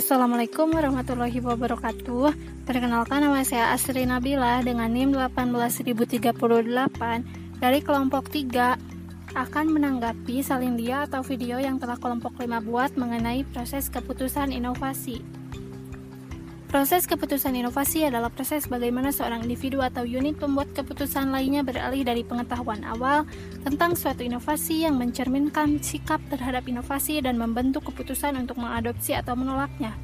Assalamualaikum warahmatullahi wabarakatuh. Perkenalkan nama saya Asri Nabila dengan NIM 18038 dari kelompok 3 akan menanggapi salin dia atau video yang telah kelompok 5 buat mengenai proses keputusan inovasi. Proses keputusan inovasi adalah proses bagaimana seorang individu atau unit pembuat keputusan lainnya beralih dari pengetahuan awal tentang suatu inovasi yang mencerminkan sikap terhadap inovasi dan membentuk keputusan untuk mengadopsi atau menolaknya.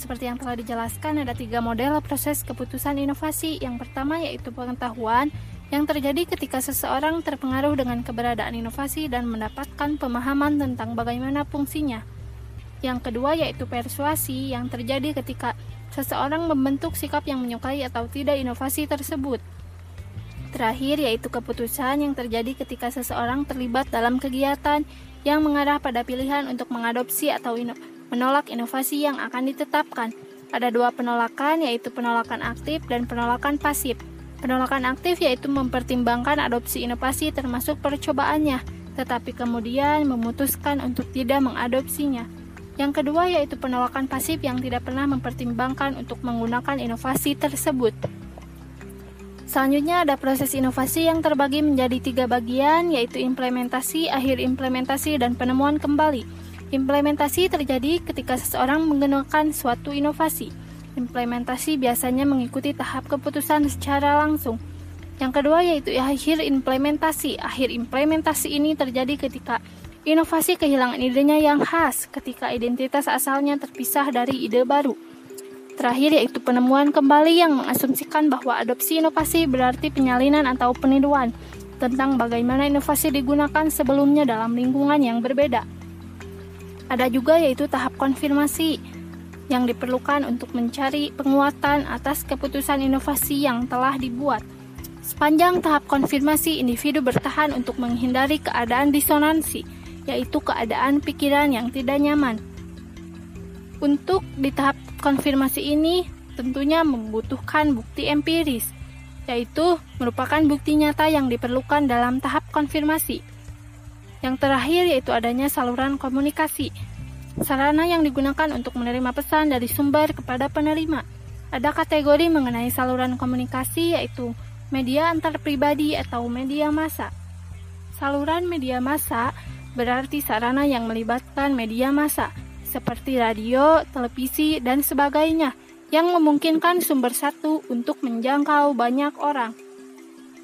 Seperti yang telah dijelaskan, ada tiga model proses keputusan inovasi. Yang pertama yaitu pengetahuan yang terjadi ketika seseorang terpengaruh dengan keberadaan inovasi dan mendapatkan pemahaman tentang bagaimana fungsinya. Yang kedua yaitu persuasi yang terjadi ketika seseorang membentuk sikap yang menyukai atau tidak inovasi tersebut. Terakhir yaitu keputusan yang terjadi ketika seseorang terlibat dalam kegiatan yang mengarah pada pilihan untuk mengadopsi atau ino menolak inovasi yang akan ditetapkan. Ada dua penolakan yaitu penolakan aktif dan penolakan pasif. Penolakan aktif yaitu mempertimbangkan adopsi inovasi termasuk percobaannya, tetapi kemudian memutuskan untuk tidak mengadopsinya. Yang kedua yaitu penolakan pasif yang tidak pernah mempertimbangkan untuk menggunakan inovasi tersebut. Selanjutnya ada proses inovasi yang terbagi menjadi tiga bagian yaitu implementasi, akhir implementasi, dan penemuan kembali. Implementasi terjadi ketika seseorang menggunakan suatu inovasi. Implementasi biasanya mengikuti tahap keputusan secara langsung. Yang kedua yaitu akhir implementasi. Akhir implementasi ini terjadi ketika Inovasi kehilangan idenya yang khas ketika identitas asalnya terpisah dari ide baru. Terakhir yaitu penemuan kembali yang mengasumsikan bahwa adopsi inovasi berarti penyalinan atau peniruan tentang bagaimana inovasi digunakan sebelumnya dalam lingkungan yang berbeda. Ada juga yaitu tahap konfirmasi yang diperlukan untuk mencari penguatan atas keputusan inovasi yang telah dibuat. Sepanjang tahap konfirmasi, individu bertahan untuk menghindari keadaan disonansi yaitu keadaan pikiran yang tidak nyaman. Untuk di tahap konfirmasi ini, tentunya membutuhkan bukti empiris, yaitu merupakan bukti nyata yang diperlukan dalam tahap konfirmasi. Yang terakhir yaitu adanya saluran komunikasi, sarana yang digunakan untuk menerima pesan dari sumber kepada penerima. Ada kategori mengenai saluran komunikasi yaitu media antar pribadi atau media massa. Saluran media massa berarti sarana yang melibatkan media massa seperti radio, televisi, dan sebagainya yang memungkinkan sumber satu untuk menjangkau banyak orang.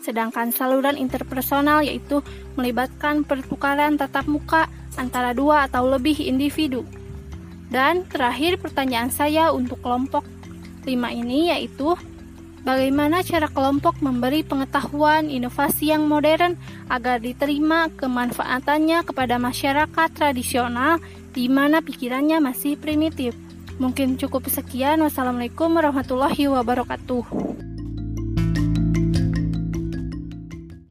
Sedangkan saluran interpersonal yaitu melibatkan pertukaran tatap muka antara dua atau lebih individu. Dan terakhir pertanyaan saya untuk kelompok 5 ini yaitu Bagaimana cara kelompok memberi pengetahuan inovasi yang modern agar diterima kemanfaatannya kepada masyarakat tradisional di mana pikirannya masih primitif? Mungkin cukup sekian. Wassalamualaikum warahmatullahi wabarakatuh.